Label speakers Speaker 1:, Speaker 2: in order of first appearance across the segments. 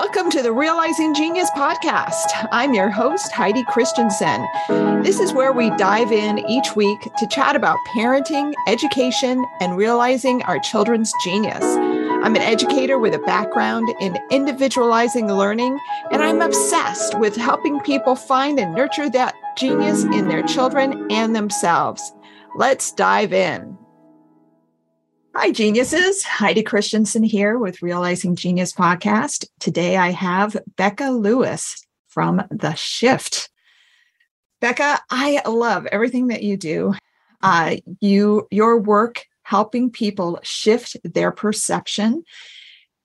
Speaker 1: Welcome to the Realizing Genius podcast. I'm your host, Heidi Christensen. This is where we dive in each week to chat about parenting, education, and realizing our children's genius. I'm an educator with a background in individualizing learning, and I'm obsessed with helping people find and nurture that genius in their children and themselves. Let's dive in. Hi, geniuses. Heidi Christensen here with Realizing Genius podcast. Today I have Beca Lewis from The Shift. Beca, I love everything that you do. Uh, you your work helping people shift their perception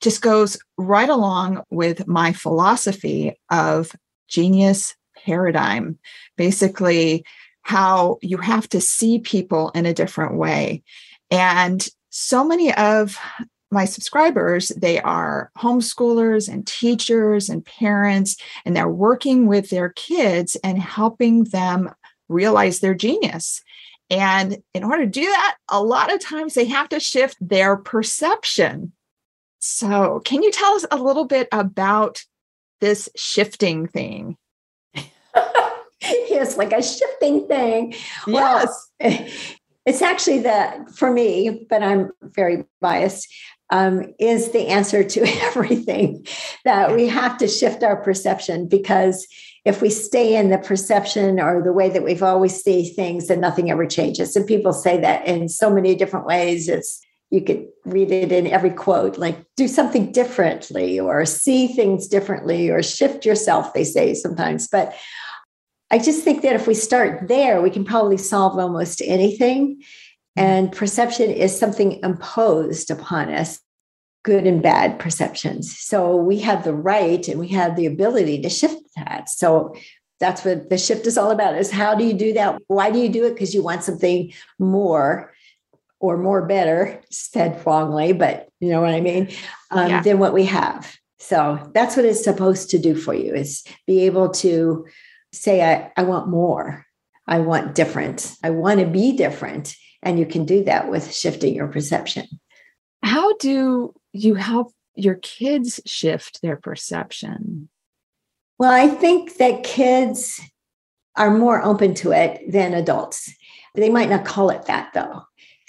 Speaker 1: just goes right along with my philosophy of genius paradigm. Basically, how you have to see people in a different way. And so many of my subscribers they are homeschoolers and teachers and parents and they're working with their kids and helping them realize their genius. And in order to do that a lot of times they have to shift their perception. So can you tell us a little bit about this shifting thing?
Speaker 2: Yes like a shifting thing. Yes. well, It's actually the, for me, but I'm very biased, um, is the answer to everything that we have to shift our perception because if we stay in the perception or the way that we've always see things, then nothing ever changes. And people say that in so many different ways. It's you could read it in every quote, like do something differently or see things differently or shift yourself, they say sometimes. But I just think that if we start there, we can probably solve almost anything. Mm-hmm. And perception is something imposed upon us, good and bad perceptions. So we have the right and we have the ability to shift that. So that's what the shift is all about is how do you do that? Why do you do it? Because you want something more or more better, said wrongly, but you know what I mean, um, yeah. than what we have. So that's what it's supposed to do for you is be able to say, I, I want more. I want different. I want to be different. And you can do that with shifting your perception.
Speaker 1: How do you help your kids shift their perception?
Speaker 2: Well, I think that kids are more open to it than adults. They might not call it that though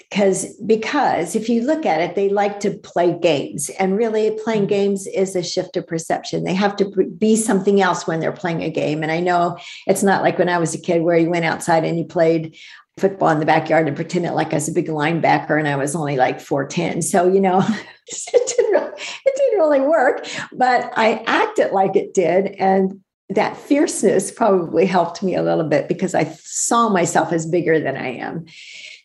Speaker 2: because because if you look at it they like to play games and really playing mm-hmm. games is a shift of perception they have to be something else when they're playing a game and i know it's not like when i was a kid where you went outside and you played football in the backyard and pretended like i was a big linebacker and i was only like 410 so you know it didn't really, it didn't really work but i acted like it did and that fierceness probably helped me a little bit because I saw myself as bigger than I am.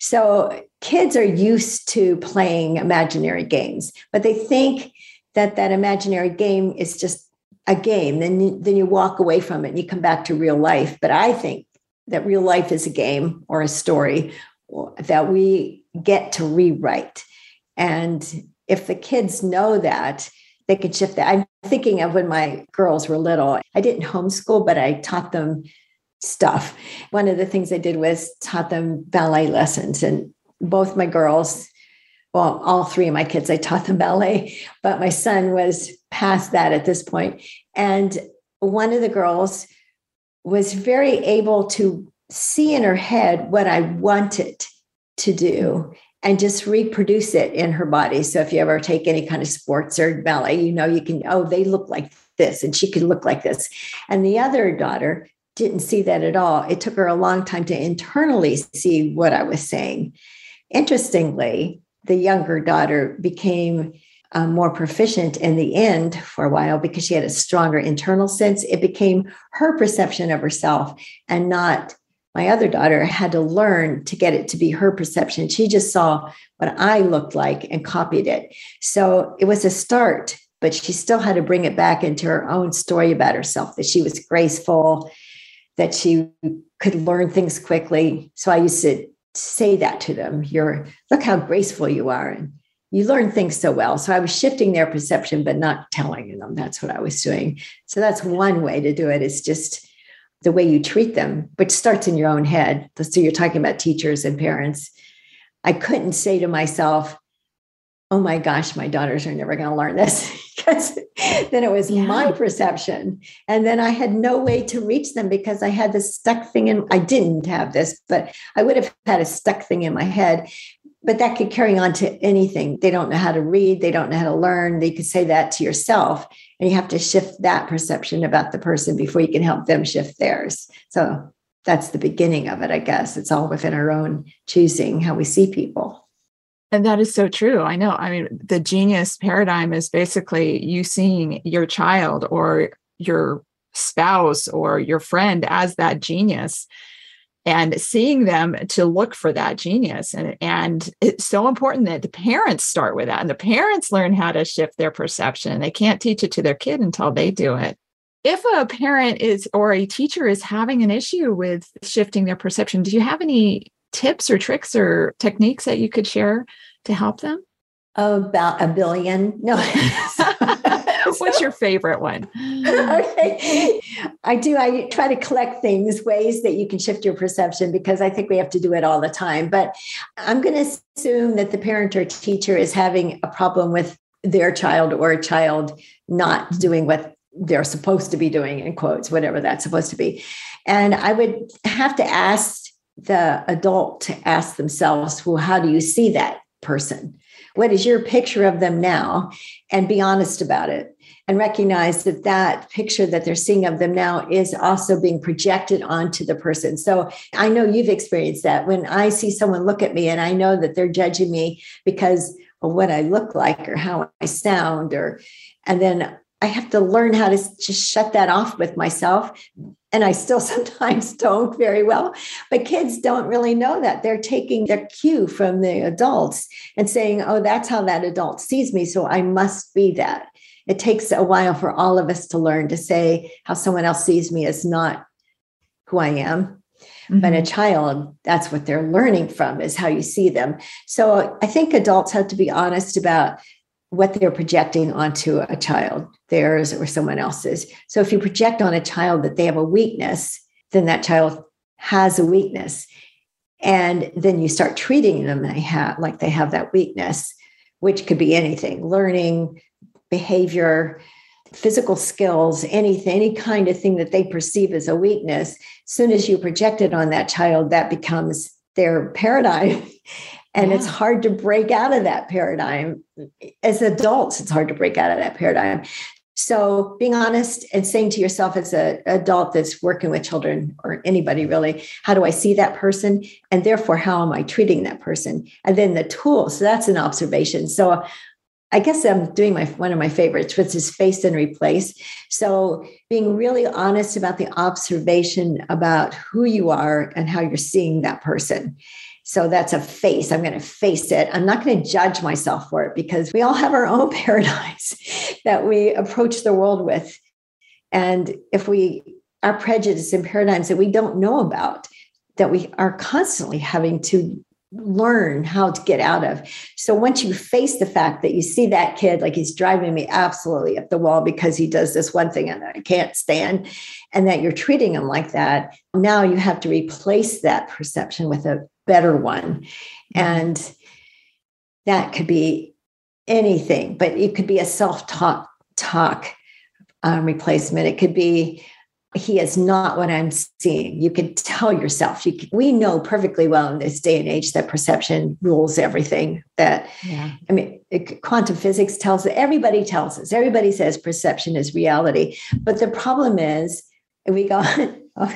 Speaker 2: So kids are used to playing imaginary games, but they think that that imaginary game is just a game. Then you, then you walk away from it and you come back to real life. But I think that real life is a game or a story that we get to rewrite. And if the kids know that, they could shift that. I'm thinking of when my girls were little. I didn't homeschool, but I taught them stuff. One of the things I did was taught them ballet lessons, and both my girls, well, all three of my kids, I taught them ballet, but my son was past that at this point. And one of the girls was very able to see in her head what I wanted to do and just reproduce it in her body. So if you ever take any kind of sports or ballet, you know, you can, oh, they look like this and she could look like this. And the other daughter didn't see that at all. It took her a long time to internally see what I was saying. Interestingly, the younger daughter became um, more proficient in the end for a while because she had a stronger internal sense. It became her perception of herself and not my other daughter had to learn to get it to be her perception. She just saw what I looked like and copied it. So it was a start, but she still had to bring it back into her own story about herself that she was graceful, that she could learn things quickly. So I used to say that to them. You're look how graceful you are. And you learn things so well. So I was shifting their perception, but not telling them that's what I was doing. So that's one way to do it is just the way you treat them, which starts in your own head. So you're talking about teachers and parents. I couldn't say to myself, oh my gosh, my daughters are never going to learn this because then it was yeah. my perception. And then I had no way to reach them because I had this stuck thing in I didn't have this, but I would have had a stuck thing in my head. But that could carry on to anything. They don't know how to read, they don't know how to learn. They could say that to yourself. And you have to shift that perception about the person before you can help them shift theirs. So that's the beginning of it, I guess. It's all within our own choosing how we see people.
Speaker 1: And that is so true. I know. I mean, the genius paradigm is basically you seeing your child or your spouse or your friend as that genius and seeing them to look for that genius and and it's so important that the parents start with that and the parents learn how to shift their perception they can't teach it to their kid until they do it if a parent is or a teacher is having an issue with shifting their perception do you have any tips or tricks or techniques that you could share to help them?
Speaker 2: About a billion. No.
Speaker 1: What's your favorite one?
Speaker 2: okay. I do. I try to collect things, ways that you can shift your perception because I think we have to do it all the time. But I'm going to assume that the parent or teacher is having a problem with their child or a child not doing what they're supposed to be doing, in quotes, whatever that's supposed to be. And I would have to ask the adult to ask themselves, well, how do you see that person? What is your picture of them now? And be honest about it and recognize that that picture that they're seeing of them now is also being projected onto the person. So I know you've experienced that when I see someone look at me and I know that they're judging me because of what I look like or how I sound or and then I have to learn how to just shut that off with myself. And I still sometimes don't very well. But kids don't really know that. They're taking their cue from the adults and saying, oh, that's how that adult sees me. So I must be that. It takes a while for all of us to learn to say how someone else sees me is not who I am. Mm-hmm. But a child, that's what they're learning from is how you see them. So I think adults have to be honest about what they're projecting onto a child, theirs or someone else's. So if you project on a child that they have a weakness, then that child has a weakness. And then you start treating them they have, like they have that weakness, which could be anything learning, behavior, physical skills, anything, any kind of thing that they perceive as a weakness. As soon as you project it on that child, that becomes their paradigm. And yeah. it's hard to break out of that paradigm. As adults, it's hard to break out of that paradigm. So being honest and saying to yourself as an adult that's working with children or anybody really, how do I see that person? And therefore, how am I treating that person? And then the tools. So that's an observation. So I guess I'm doing my one of my favorites, which is face and replace. So being really honest about the observation about who you are and how you're seeing that person. So that's a face. I'm going to face it. I'm not going to judge myself for it because we all have our own paradigms that we approach the world with. And if we our prejudice and paradigms that we don't know about, that we are constantly having to learn how to get out of. So once you face the fact that you see that kid like he's driving me absolutely up the wall because he does this one thing and I can't stand, and that you're treating him like that, now you have to replace that perception with a better one. And that could be anything, but it could be a self talk talk um, replacement. It could be he is not what I'm seeing. You can tell yourself. You can, we know perfectly well in this day and age that perception rules everything. That yeah. I mean, it, quantum physics tells us. everybody tells us. Everybody says perception is reality. But the problem is, we got oh,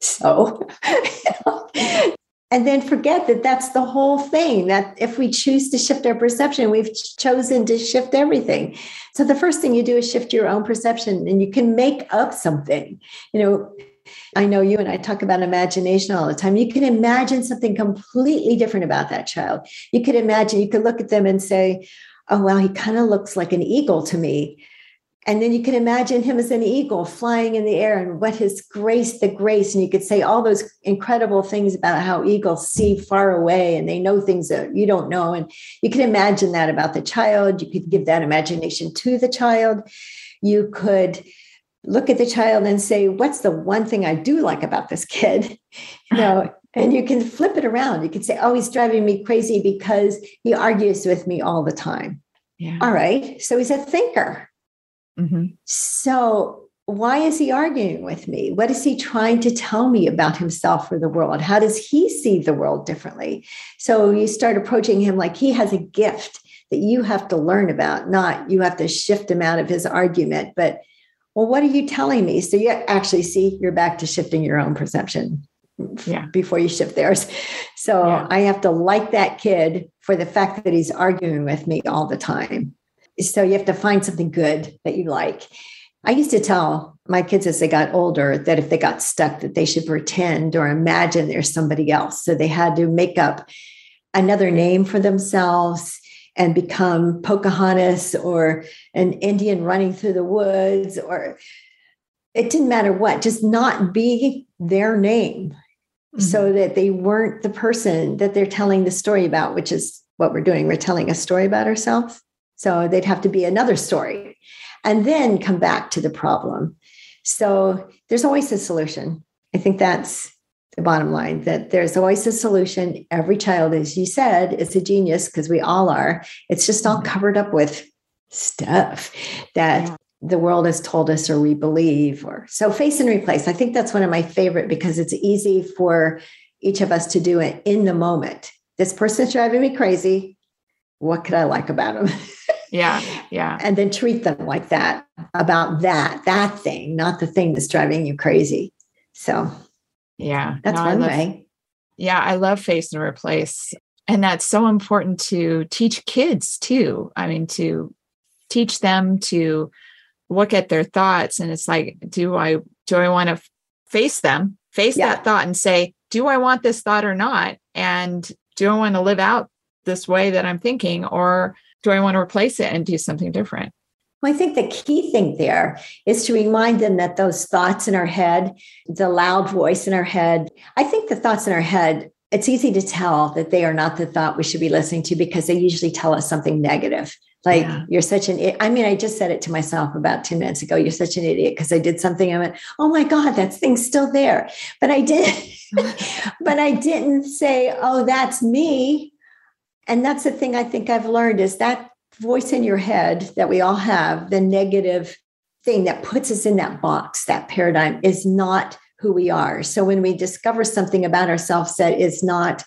Speaker 2: so and then forget that that's the whole thing that if we choose to shift our perception we've chosen to shift everything so the first thing you do is shift your own perception and you can make up something you know I know you and I talk about imagination all the time. You can imagine something completely different about that child. You could imagine, you could look at them and say, Oh, well, he kind of looks like an eagle to me. And then you can imagine him as an eagle flying in the air and what his grace, the grace. And you could say all those incredible things about how eagles see far away and they know things that you don't know. And you can imagine that about the child. You could give that imagination to the child. You could look at the child and say, What's the one thing I do like about this kid? You know, and you can flip it around. You can say, Oh, he's driving me crazy because he argues with me all the time Yeah. All right. So he's a thinker. Mm-hmm. So why is he arguing with me? What is he trying to tell me about himself or the world? How does he see the world differently? So you start approaching him like he has a gift that you have to learn about, not you have to shift him out of his argument. But, well, what are you telling me? So you actually see you're back to shifting your own perception yeah. before you shift theirs. So yeah. I have to like that kid for the fact that he's arguing with me all the time. So you have to find something good that you like. I used to tell my kids as they got older that if they got stuck, that they should pretend or imagine there's somebody else. So they had to make up another name for themselves and become Pocahontas or an Indian running through the woods, or it didn't matter what, just not be their name mm-hmm. so that they weren't the person that they're telling the story about, which is what we're doing. We're telling a story about ourselves. So they'd have to be another story and then come back to the problem. So there's always a solution. I think that's the bottom line that there's always a solution. Every child, as you said, is a genius because we all are. It's just all mm-hmm. covered up with stuff that yeah. the world has told us or we believe or so face and replace. I think that's one of my favorite because it's easy for each of us to do it in the moment. This person's driving me crazy. What could I like about him?
Speaker 1: Yeah. Yeah.
Speaker 2: And then treat them like that about that, that thing, not the thing that's driving you crazy. So,
Speaker 1: yeah,
Speaker 2: that's no, one love, way.
Speaker 1: Yeah. I love face and replace. And that's so important to teach kids too. I mean, to teach them to look at their thoughts. And it's like, do I, do I want to face them, face yeah. that thought and say, do I want this thought or not? And do I want to live out this way that I'm thinking? Or do I want to replace it and do something different?
Speaker 2: Well, I think the key thing there is to remind them that those thoughts in our head, the loud voice in our head, I think the thoughts in our head, it's easy to tell that they are not the thought we should be listening to because they usually tell us something negative. Like yeah. you're such an I mean, I just said it to myself about 10 minutes ago. You're such an idiot because I did something. I went, oh my God, that thing's still there. But I did, but I didn't say, oh, that's me and that's the thing I think I've learned is that voice in your head that we all have, the negative thing that puts us in that box, that paradigm is not who we are. So when we discover something about ourselves that is not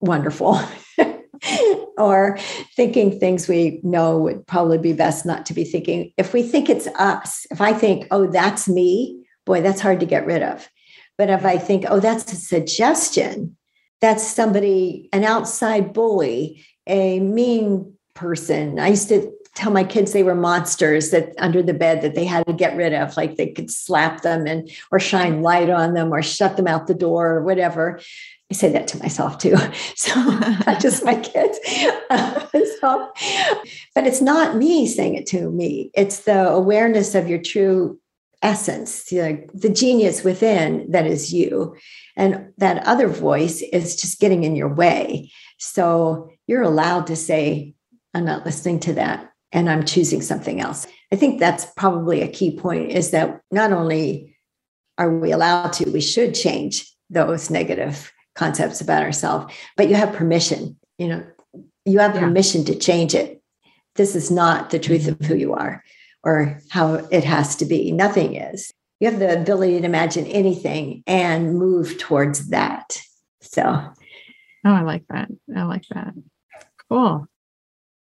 Speaker 2: wonderful, or thinking things we know would probably be best not to be thinking, if we think it's us, if I think, oh, that's me, boy, that's hard to get rid of. But if I think, oh, that's a suggestion, that's somebody, an outside bully, a mean person. I used to tell my kids they were monsters that under the bed that they had to get rid of, like they could slap them and or shine light on them or shut them out the door or whatever. I say that to myself too. So not just my kids. so, but it's not me saying it to me. It's the awareness of your true essence, the, the genius within that is you. And that other voice is just getting in your way. So you're allowed to say, I'm not listening to that and I'm choosing something else. I think that's probably a key point is that not only are we allowed to, we should change those negative concepts about ourselves, but you have permission. You know, you have yeah. permission to change it. This is not the truth of who you are or how it has to be. Nothing is. You have the ability to imagine anything and move towards that. So, oh,
Speaker 1: I like that. I like that. Cool.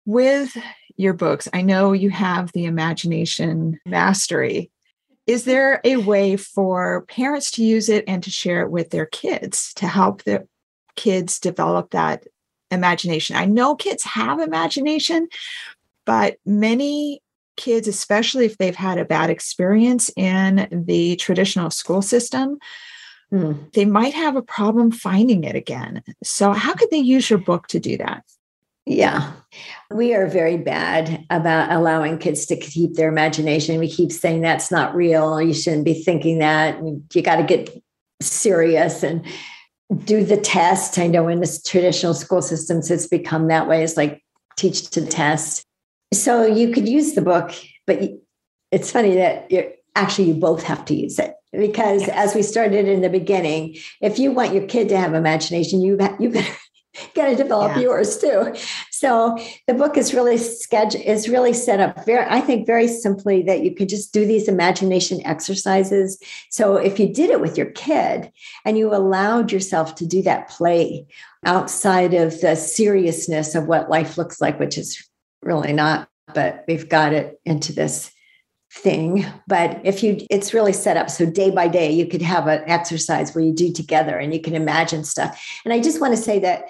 Speaker 1: With your books, I know you have the imagination mastery. Is there a way for parents to use it and to share it with their kids to help their kids develop that imagination? I know kids have imagination, but many kids, especially if they've had a bad experience in the traditional school system, mm. they might have a problem finding it again. So, how could they use your book to do that?
Speaker 2: Yeah, we are very bad about allowing kids to keep their imagination. We keep saying that's not real. You shouldn't be thinking that. You got to get serious and do the test. I know in the traditional school systems, it's become that way. It's like teach to test. So you could use the book, but it's funny that you're actually you both have to use it because yes. as we started in the beginning, if you want your kid to have imagination, you you better got to develop yeah. yours too. So the book is really schedule is really set up very, I think, very simply that you could just do these imagination exercises. So if you did it with your kid and you allowed yourself to do that play outside of the seriousness of what life looks like, which is really not, but we've got it into this thing. But if you it's really set up so day by day you could have an exercise where you do together and you can imagine stuff. And i just want to say that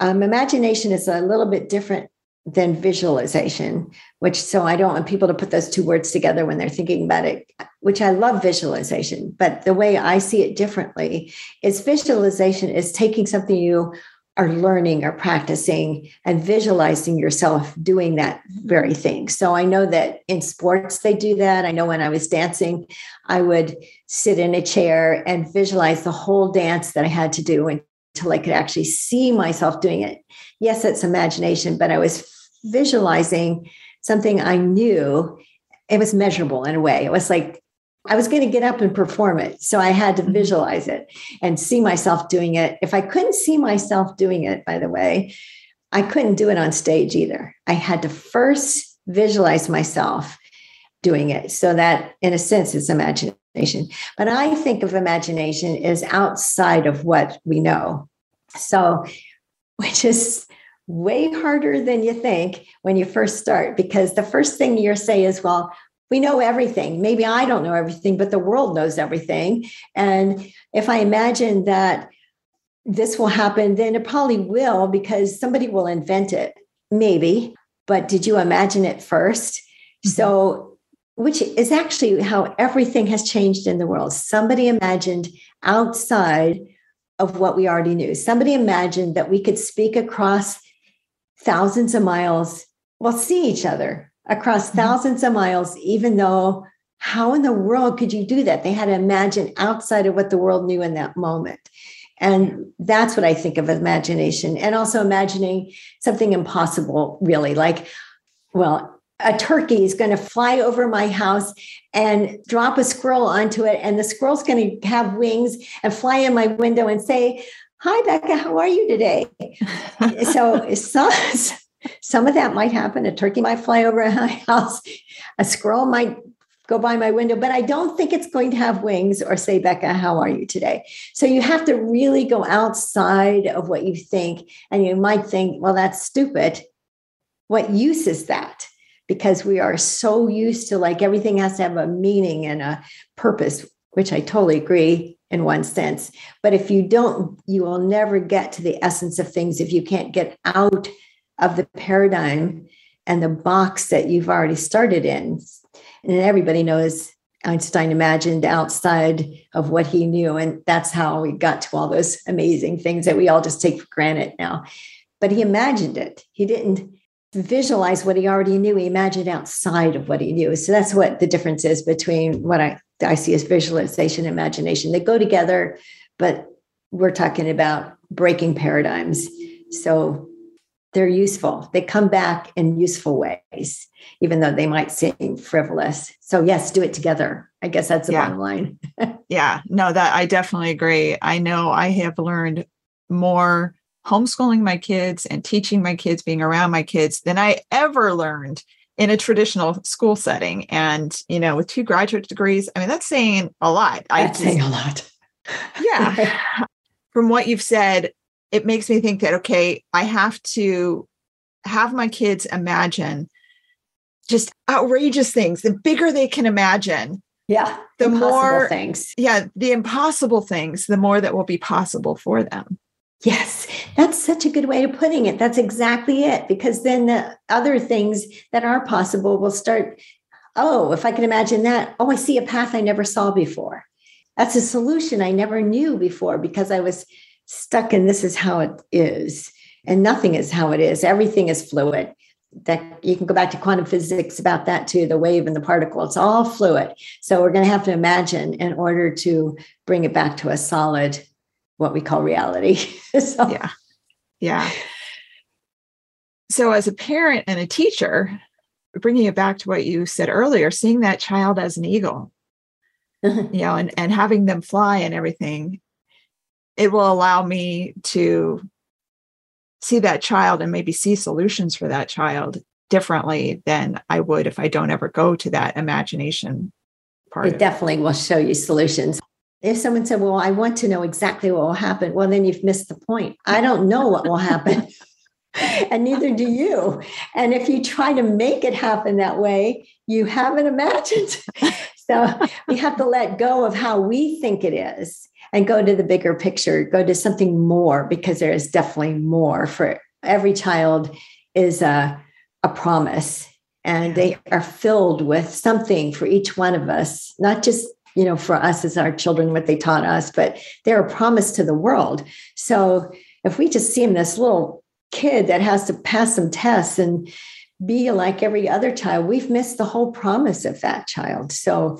Speaker 2: um, imagination is a little bit different than visualization which so i don't want people to put those two words together when they're thinking about it which i love visualization but the way i see it differently is visualization is taking something you are learning or practicing and visualizing yourself doing that mm-hmm. very thing. So I know that in sports they do that. I know when I was dancing, I would sit in a chair and visualize the whole dance that I had to do until I could actually see myself doing it. Yes, it's imagination, but I was visualizing something I knew. It was measurable in a way. It was like I was going to get up and perform it. So I had to mm-hmm. visualize it and see myself doing it. If I couldn't see myself doing it, by the way, I couldn't do it on stage either. I had to first visualize myself doing it. So that, in a sense, is imagination. But I think of imagination as outside of what we know. So, which is way harder than you think when you first start, because the first thing you say is, well, we know everything. Maybe I don't know everything, but the world knows everything. And if I imagine that this will happen, then it probably will because somebody will invent it. Maybe. But did you imagine it 1st mm-hmm. So, which is actually how everything has changed in the world. Somebody imagined outside of what we already knew. Somebody imagined that we could speak across thousands of miles, well, see each other across mm-hmm. thousands of miles, even though how in the world could you do that? They had to imagine outside of what the world knew in that moment. And that's what I think of imagination. And also imagining something impossible, really, like, well, a turkey is going to fly over my house and drop a squirrel onto it. And the squirrel's going to have wings and fly in my window and say, Hi, Beca, how are you today? so, so some of that might happen. A turkey might fly over a house, a squirrel might go by my window, but I don't think it's going to have wings or say, Beca, how are you today? So you have to really go outside of what you think. And you might think, well, that's stupid. What use is that? Because we are so used to like everything has to have a meaning and a purpose, which I totally agree in one sense. But if you don't, you will never get to the essence of things if you can't get out of the paradigm and the box that you've already started in. And everybody knows Einstein imagined outside of what he knew. And that's how we got to all those amazing things that we all just take for granted now. But he imagined it. He didn't visualize what he already knew. He imagined outside of what he knew. So that's what the difference is between what I, I see as visualization and imagination. They go together, but we're talking about breaking paradigms. So they're useful. They come back in useful ways, even though they might seem frivolous. So, yes, do it together. I guess that's the yeah. bottom line.
Speaker 1: yeah, no, that I definitely agree. I know I have learned more homeschooling my kids and teaching my kids, being around my kids than I ever learned in a traditional school setting. And, you know, with two graduate degrees, I mean, that's saying a lot.
Speaker 2: That's I saying a lot.
Speaker 1: yeah. From what you've said, it makes me think that okay i have to have my kids imagine just outrageous things. The bigger they can imagine
Speaker 2: yeah
Speaker 1: the more
Speaker 2: things.
Speaker 1: Yeah the impossible things the more that will be possible for them.
Speaker 2: Yes that's such a good way of putting it. That's exactly it because then the other things that are possible will start oh if i can imagine that oh i see a path i never saw before. That's a solution i never knew before because i was stuck in this is how it is and nothing is how it is. Everything is fluid. That you can go back to quantum physics about that too the wave and the particle it's all fluid. So we're going to have to imagine in order to bring it back to a solid what we call reality.
Speaker 1: So. yeah. Yeah. So as a parent and a teacher bringing it back to what you said earlier seeing that child as an eagle you know and, and having them fly and everything it will allow me to see that child and maybe see solutions for that child differently than I would if I don't ever go to that imagination part.
Speaker 2: It definitely will show you solutions. If someone said, Well, I want to know exactly what will happen, well, then you've missed the point. I don't know what will happen. and neither do you. And if you try to make it happen that way, you haven't imagined. So we have to let go of how we think it is and go to the bigger picture, go to something more, because there is definitely more for every child is a, a promise and they are filled with something for each one of us, not just you know for us as our children what they taught us but they're a promise to the world. So if we just see them this little kid that has to pass some tests and be like every other child, we've missed the whole promise of that child. So,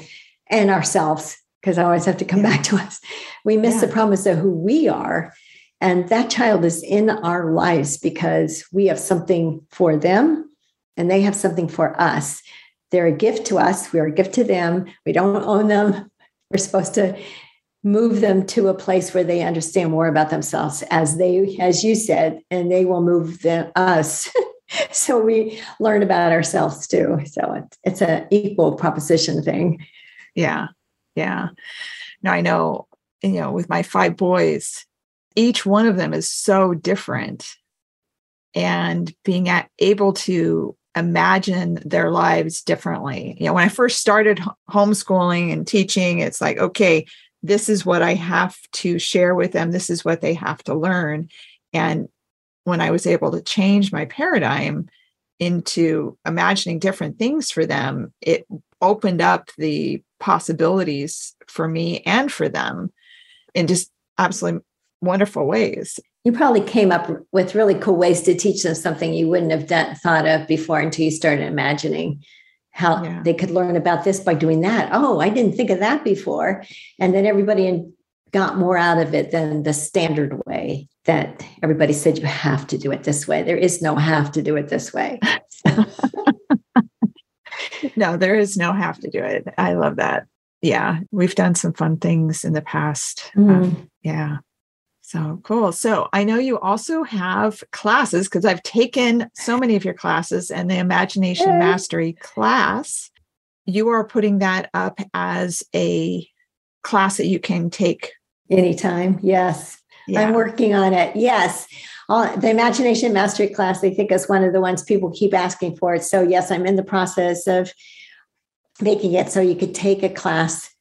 Speaker 2: and ourselves, because I always have to come yeah. back to us. We miss yeah. the promise of who we are. And that child is in our lives because we have something for them and they have something for us. They're a gift to us. We're a gift to them. We don't own them. We're supposed to move them to a place where they understand more about themselves as they as you said and they will move them, us so we learn about ourselves too. So it's, it's an equal proposition thing.
Speaker 1: Yeah yeah. Now i know you know with my five boys each one of them is so different. And being at, able to imagine their lives differently. You know when i first started homeschooling and teaching it's like okay this is what I have to share with them. This is what they have to learn. And when I was able to change my paradigm into imagining different things for them, it opened up the possibilities for me and for them in just absolutely wonderful ways.
Speaker 2: You probably came up with really cool ways to teach them something you wouldn't have done, thought of before until you started imagining how yeah. they could learn about this by doing that. Oh, I didn't think of that before. And then everybody got more out of it than the standard way that everybody said you have to do it this way. There is no have to do it this way.
Speaker 1: no, there is no have to do it. I love that. Yeah, we've done some fun things in the past. Mm. Um, yeah. So cool. So I know you also have classes because I've taken so many of your classes and the Imagination Mastery class. You are putting that up as a class that you can take
Speaker 2: anytime. Yes. Yeah. I'm working on it. Yes. Uh, the Imagination Mastery class, I think, is one of the ones people keep asking for. So, yes, I'm in the process of making it so you could take a class,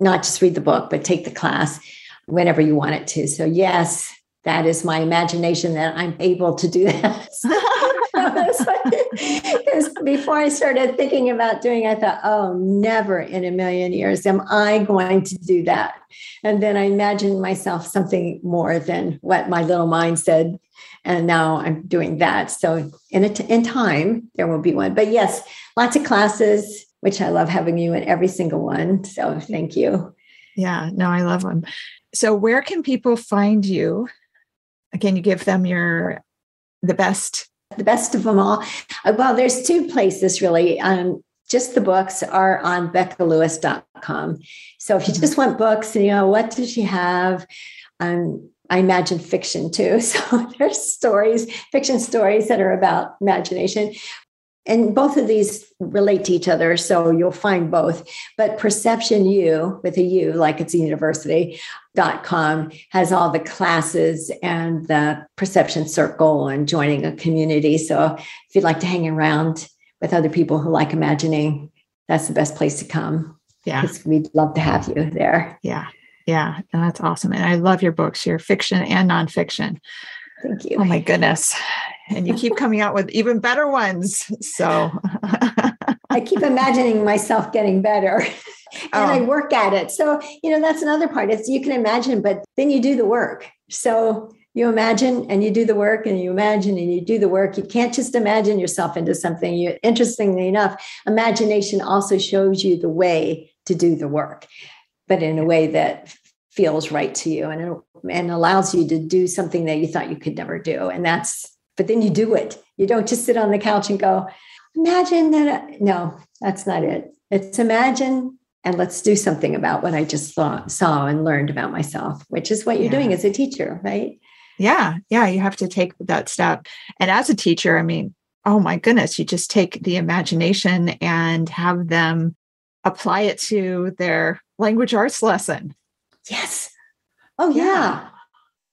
Speaker 2: not just read the book, but take the class whenever you want it to. So, yes, that is my imagination that I'm able to do that. Because before I started thinking about doing, I thought, oh, never in a million years am I going to do that. And then I imagined myself something more than what my little mind said. And now I'm doing that. So in a t- in time, there will be one. But yes, lots of classes, which I love having you in every single one. So thank you.
Speaker 1: Yeah, no, I love them. So where can people find you? Can you give them your the best?
Speaker 2: The best of them all. Uh, well, there's two places really. Um, just the books are on becalewis.com. So if you just want books, you know, what does she have? Um, I imagine fiction too. So there's stories, fiction stories that are about imagination and both of these relate to each other so you'll find both. But perception u with a u like it's a university dot com has all the classes and the perception circle and joining a community. So if you'd like to hang around with other people who like imagining that's the best place to come.
Speaker 1: Yeah.
Speaker 2: We'd love to have you there.
Speaker 1: Yeah. Yeah. That's awesome. And i love your books your fiction and nonfiction.
Speaker 2: Thank you.
Speaker 1: Oh my goodness and you keep coming out with even better ones. So
Speaker 2: I keep imagining myself getting better and oh. I work at it. So, you know, that's another part. It's you can imagine, but then you do the work. So you imagine and you do the work and you imagine and you do the work. You can't just imagine yourself into something. You interestingly enough, imagination also shows you the way to do the work, but in a way that feels right to you and, and allows you to do something that you thought you could never do. And that's but then you do it. You don't just sit on the couch and go, imagine that. No, that's not it. It's imagine and let's do something about what I just saw, saw and learned about myself, which is what you're yeah. doing as a teacher, right?
Speaker 1: Yeah. Yeah. You have to take that step. And as a teacher, I mean, oh my goodness, you just take the imagination and have them apply it to their language arts lesson.
Speaker 2: Yes. Oh, yeah. yeah.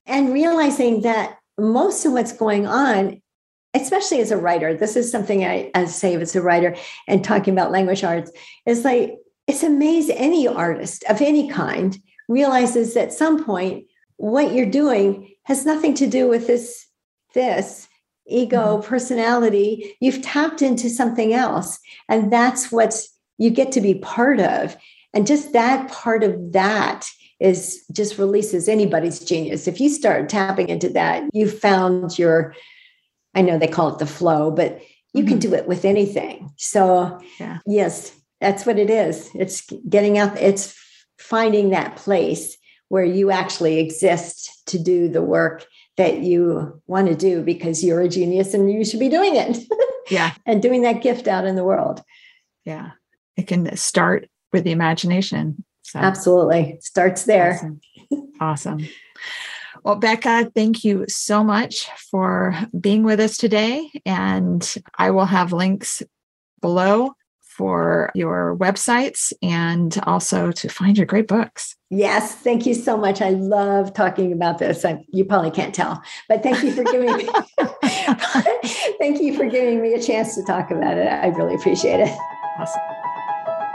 Speaker 2: And realizing that most of what's going on, especially as a writer, this is something I, I say as a writer and talking about language arts, is like it's amazing any artist of any kind realizes at some point what you're doing has nothing to do with this this ego mm-hmm. personality you've tapped into something else and that's what you get to be part of and just that part of that is just releases anybody's genius if you start tapping into that you've found your i know they call it the flow but you mm-hmm. can do it with anything so yeah. yes that's what it is it's getting out it's finding that place where you actually exist to do the work that you want to do because you're a genius and you should be doing it.
Speaker 1: Yeah.
Speaker 2: and doing that gift out in the world.
Speaker 1: Yeah. It can start with the imagination.
Speaker 2: So. Absolutely. Starts there.
Speaker 1: Awesome. awesome. Well, Beca, thank you so much for being with us today. And I will have links below for your websites and also to find your great books.
Speaker 2: Yes, thank you so much. I love talking about this. I, you probably can't tell, but thank you for giving me thank you for giving me a chance to talk about it. I really appreciate it.
Speaker 1: Awesome.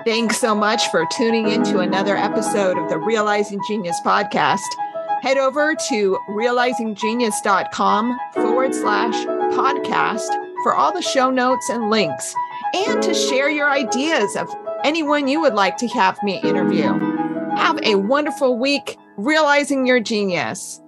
Speaker 1: Thanks so much for tuning in to another episode of the Realizing Genius podcast. Head over to realizinggenius.com forward slash podcast for all the show notes and links and to share your ideas of anyone you would like to have me interview. Have a wonderful week realizing your genius.